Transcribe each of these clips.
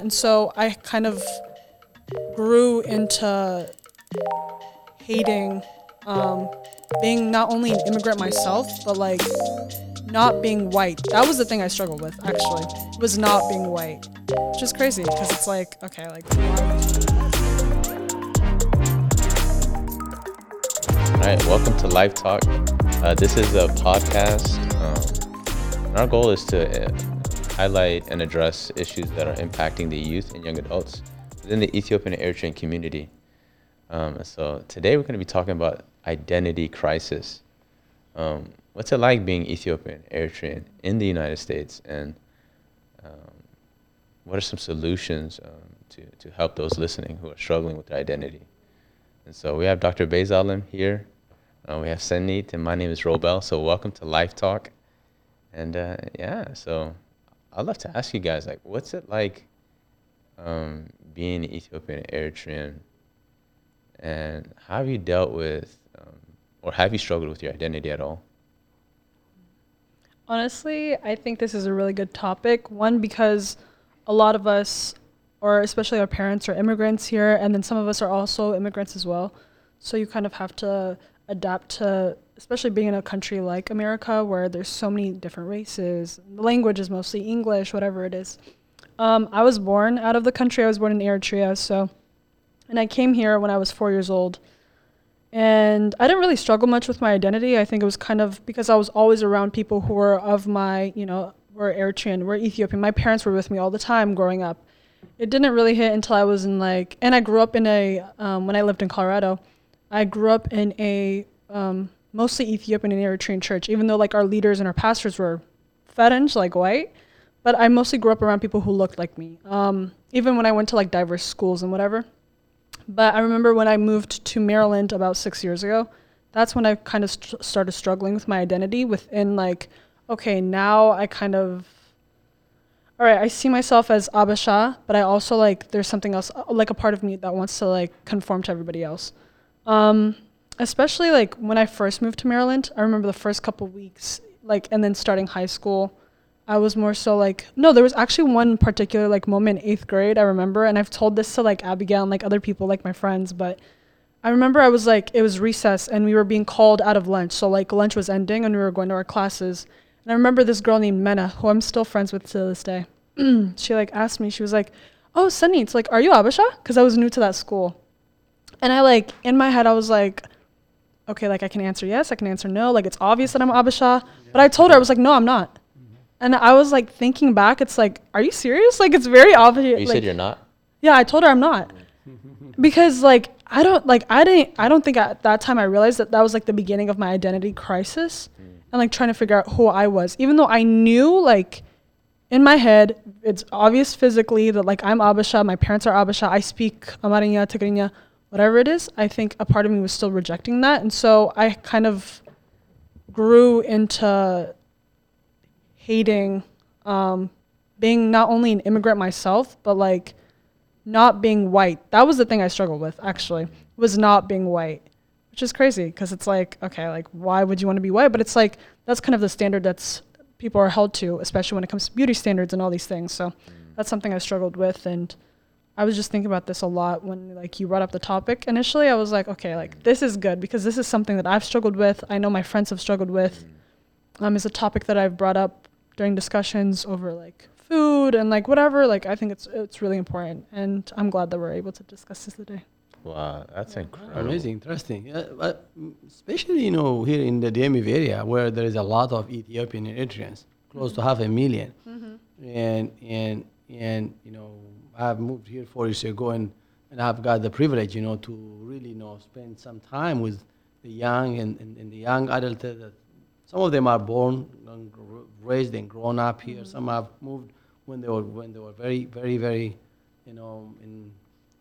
And so I kind of grew into hating um, being not only an immigrant myself, but like not being white. That was the thing I struggled with actually, was not being white. Which is crazy because it's like, okay, like. All right, welcome to Life Talk. Uh, this is a podcast. Um, our goal is to uh, highlight and address issues that are impacting the youth and young adults within the Ethiopian Eritrean community. Um, so today we're going to be talking about identity crisis. Um, what's it like being Ethiopian, Eritrean in the United States, and um, what are some solutions um, to, to help those listening who are struggling with their identity? And so we have Dr. Bezalem here. Uh, we have Senit, and my name is Robel. So welcome to Life Talk. And uh, yeah, so I'd love to ask you guys, like, what's it like um, being Ethiopian, Eritrean, and how have you dealt with, um, or have you struggled with your identity at all? Honestly, I think this is a really good topic. One, because a lot of us, or especially our parents, are immigrants here, and then some of us are also immigrants as well. So you kind of have to adapt to, especially being in a country like America where there's so many different races. The language is mostly English, whatever it is. Um, I was born out of the country. I was born in Eritrea, so, and I came here when I was four years old. And I didn't really struggle much with my identity. I think it was kind of because I was always around people who were of my, you know, were Eritrean, were Ethiopian. My parents were with me all the time growing up. It didn't really hit until I was in like, and I grew up in a, um, when I lived in Colorado, I grew up in a um, mostly Ethiopian and Eritrean church, even though like our leaders and our pastors were Ferenj, like white. But I mostly grew up around people who looked like me, um, even when I went to like diverse schools and whatever. But I remember when I moved to Maryland about six years ago, that's when I kind of st- started struggling with my identity within like, okay, now I kind of, all right, I see myself as Abasha, but I also like, there's something else, uh, like a part of me that wants to like conform to everybody else. Um, especially like when I first moved to Maryland, I remember the first couple weeks, like, and then starting high school, I was more so like no, there was actually one particular like moment in eighth grade I remember, and I've told this to like Abigail and like other people like my friends, but I remember I was like it was recess and we were being called out of lunch, so like lunch was ending and we were going to our classes, and I remember this girl named Mena who I'm still friends with to this day. she like asked me, she was like, "Oh, Sunny, it's like, are you Abasha?" Because I was new to that school, and I like in my head I was like. Okay, like I can answer yes, I can answer no. Like it's obvious that I'm Abasha, but I told her I was like, no, I'm not. Mm-hmm. And I was like thinking back, it's like, are you serious? Like it's very obvious. You like, said you're not? Yeah, I told her I'm not. because like I don't like I didn't I don't think at that time I realized that that was like the beginning of my identity crisis mm. and like trying to figure out who I was. Even though I knew like in my head it's obvious physically that like I'm Abasha, my parents are Abasha, I speak Amarinya, Tigrinya, whatever it is. I think a part of me was still rejecting that, and so I kind of grew into hating um, being not only an immigrant myself, but like not being white. That was the thing I struggled with actually, was not being white, which is crazy because it's like, okay, like why would you want to be white? But it's like that's kind of the standard that's people are held to, especially when it comes to beauty standards and all these things. So that's something I struggled with and I was just thinking about this a lot when like you brought up the topic initially. I was like, okay, like this is good because this is something that I've struggled with. I know my friends have struggled with. Um, is a topic that I've brought up during discussions over like food and like whatever. Like I think it's it's really important, and I'm glad that we're able to discuss this today. Wow, that's incredible. Amazing, interesting. Yeah, but mm, especially you know here in the DMV area where there is a lot of Ethiopian Eritreans, close to half a 1000000 and and and you know I've moved here four years ago and and I've got the privilege you know to really you know spend some time with the young and, and, and the young adult that some of them are born and raised and grown up here. Some have moved when they were when they were very very very you know in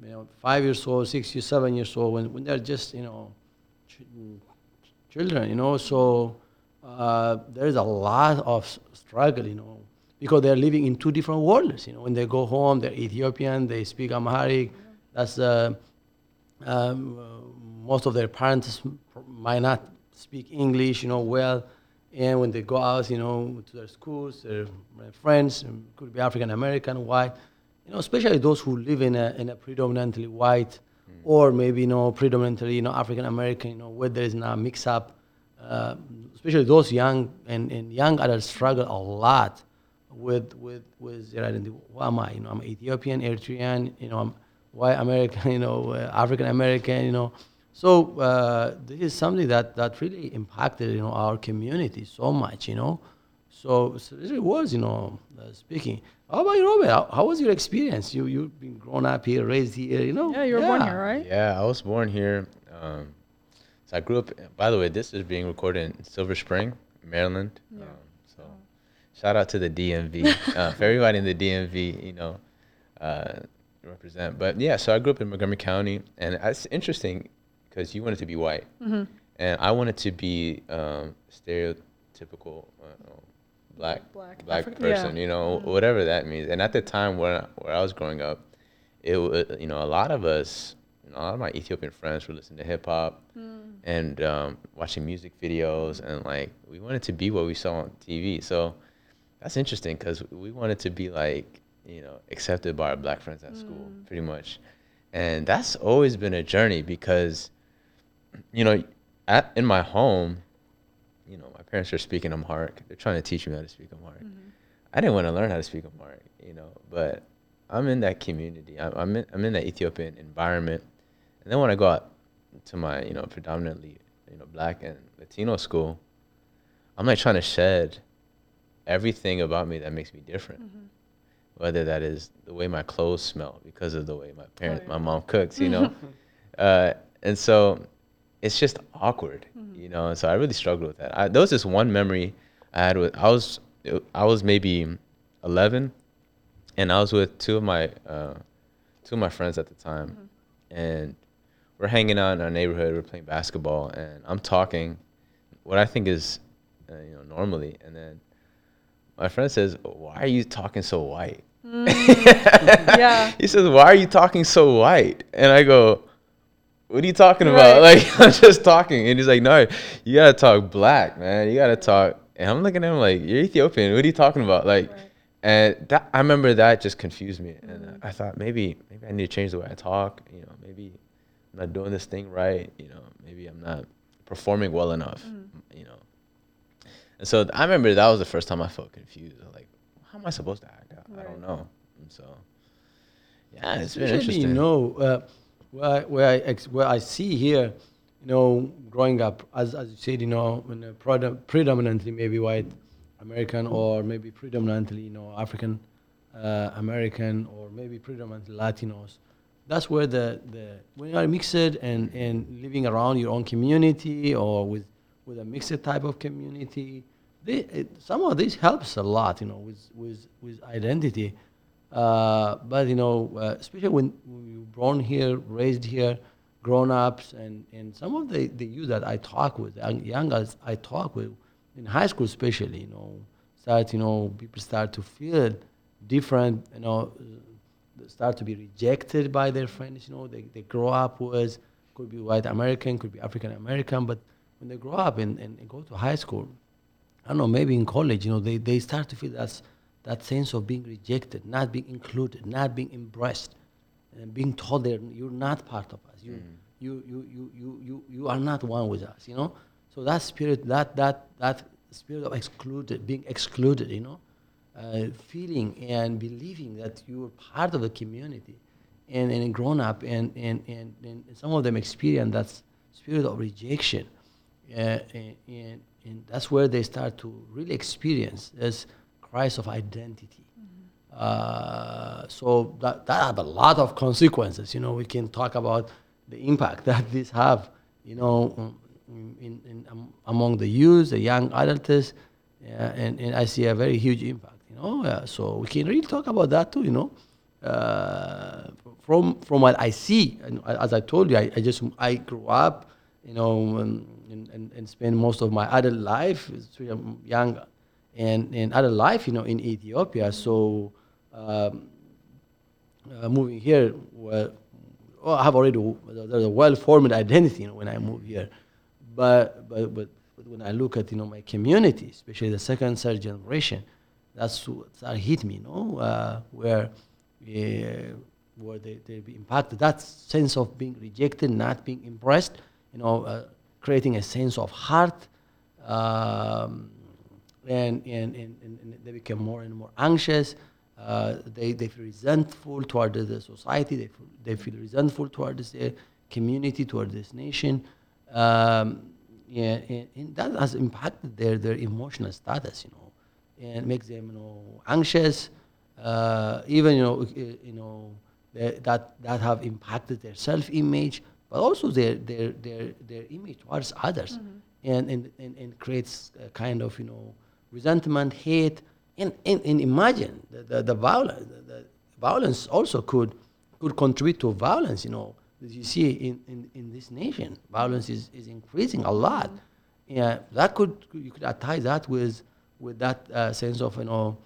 you know, five years old, six years, seven years old, when, when they're just, you know, ch- children, you know, so uh, there's a lot of struggle, you know, because they're living in two different worlds, you know. When they go home, they're Ethiopian, they speak Amharic. That's uh, um, most of their parents might not speak English, you know, well. And when they go out, you know, to their schools, their friends, um, could be African American, white, you know, especially those who live in a in a predominantly white or maybe you know predominantly you know African American, you know, where there is now mix up. Uh, especially those young and, and young adults struggle a lot with with with their identity. Who am I? You know, I'm Ethiopian, Eritrean. You know, I'm white American. You know, uh, African American. You know, so uh, this is something that that really impacted you know our community so much. You know, so, so this really was you know uh, speaking. How about you, Robel? How, how was your experience? You you've been grown up here, raised here. You know. Yeah, you were born here, right? Yeah, I was born here. Um, so I grew up. By the way, this is being recorded in Silver Spring, Maryland. Yeah. Um, so shout out to the DMV. uh, for everybody in the DMV, you know, uh, represent. But yeah, so I grew up in Montgomery County, and it's interesting because you wanted to be white, Mm-hmm. and I wanted to be um, stereotypical uh, black Black. black African- yeah. person, you know, whatever that means. And at the time where where I was growing up, it was you know a lot of us, you know, a lot of my Ethiopian friends were listening to hip hop Mm. and um, watching music videos, and like we wanted to be what we saw on TV. So that's interesting because we wanted to be like you know accepted by our black friends at school, Mm. pretty much. And that's always been a journey because, you know, at in my home, you know, my parents are speaking Amharic. They're trying to teach me how to speak Amharic. Mm-hmm. I didn't want to learn how to speak Amharic, you know, but I'm in that community. I'm, I'm in I'm in that Ethiopian environment, and then when I go out to my you know predominantly you know black and Latino school, I'm like trying to shed everything about me that makes me different. Mm-hmm. Whether that is the way my clothes smell because of the way my parents, yeah. my mom cooks, you know, uh, and so it's just awkward, Mm-hmm. you know. And so I really struggled with that. I, there was this one memory I had with I was I was maybe 11, and I was with two of my uh, two of my friends at the time, and we're hanging out in our neighborhood. We're playing basketball, and I'm talking what I think is uh, you know normally, and then my friend says, "Why are you talking so white?" Yeah. He says, "Why are you talking so white?" And I go, "What are you talking Right. about?" Like I'm just talking, and he's like, "No, you gotta talk black, man. You gotta talk." And I'm looking at him like, "You're Ethiopian. What are you talking about?" Like, Right. and that I remember that just confused me, and Mhm. I thought maybe maybe I need to change the way I talk. You know, maybe I'm not doing this thing right. You know, maybe I'm not performing well enough. Mhm. You know, and so I remember that was the first time I felt confused. I was like, how am I supposed to act? I, I don't know. And so, yeah, it's been Especially, interesting. You know, uh, where, I- where I ex- where I see here, you know, growing up as as you said, you know, in a predom- predominantly maybe white American or maybe predominantly you know African uh, American or maybe predominantly Latinos. That's where the, the when you are mixed and, and living around your own community or with with a mixed type of community, they, it, some of this helps a lot, you know, with with with identity. Uh, but you know, uh, especially when, when you're born here, raised here, grown ups, and, and some of the, the youth that I talk with, young, guys I talk with, in high school especially, you know, start, you know, people start to feel different, you know, uh, start to be rejected by their friends, you know, they, they grow up with, could be white American, could be African American, but when they grow up and, and, go to high school, I don't know, maybe in college, you know, they, they start to feel that's, that sense of being rejected, not being included, not being embraced, and being told that you're not part of us. You, you, you, you, you, you, you are not one with us, you know? So that spirit, that, that, that spirit of excluded, being excluded, you know? Uh, feeling and believing that you're part of the community and, and grown up and, and, and, and some of them experience that spirit of rejection and, and, and that's where they start to really experience this crisis of identity. Uh, so that, that have a lot of consequences. You know, we can talk about the impact that this have, you know, um, in, in, um, among the youth, the young adults, yeah, and, and I see a very huge impact. You know, uh, so we can really talk about that too. You know, uh, from from what I see, and as I told you, I, I just I grew up, you know, and, and, and spent most of my adult life, young, and and adult life, you know, in Ethiopia. So um, uh, moving here, well, oh, I have already there's a well-formed identity you know, when I move here, but but but when I look at you know my community, especially the second, third generation, that's what that hit me, you know, uh, where uh, where they, they impacted. That sense of being rejected, not being impressed, you know, uh, creating a sense of heart, um, and, and, and, and they become more and more anxious. Uh, they, they feel resentful toward the, the society. They feel, they feel resentful towards their community, toward this nation. Um, yeah, and, and that has impacted their, their emotional status, you know, and makes them, you know, anxious. Uh, even, you know, uh, you know, that, that have impacted their self-image, but also their, their, their, their image towards others. And, and, and, and creates a kind of, you know, resentment, hate, and, and, and imagine the, the, the violence. The, the violence also could, could contribute to violence, you know, that you see in, in, in this nation. Violence is, is increasing a lot. Yeah, that could, you could tie that with, with that uh, sense of, you know,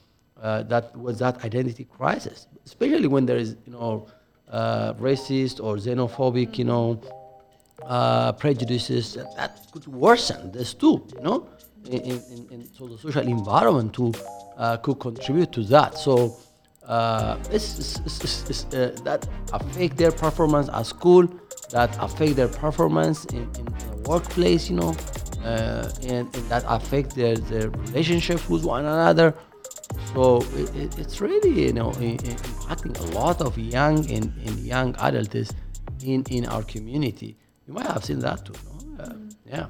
uh, that was that identity crisis, especially when there is, you know, uh, racist or xenophobic, you know, uh, prejudices that, that could worsen this too, you know. In, in, in, so the social environment too uh, could contribute to that. So uh, it's, it's, it's, it's, uh, that affect their performance at school, that affect their performance in, in, the workplace, you know, uh, and, and that affect their, their relationship with one another. So it, it, it's really, you know, i- i- impacting a lot of young and, and young adults in, in our community. You might have seen that too, no? Uh, yeah.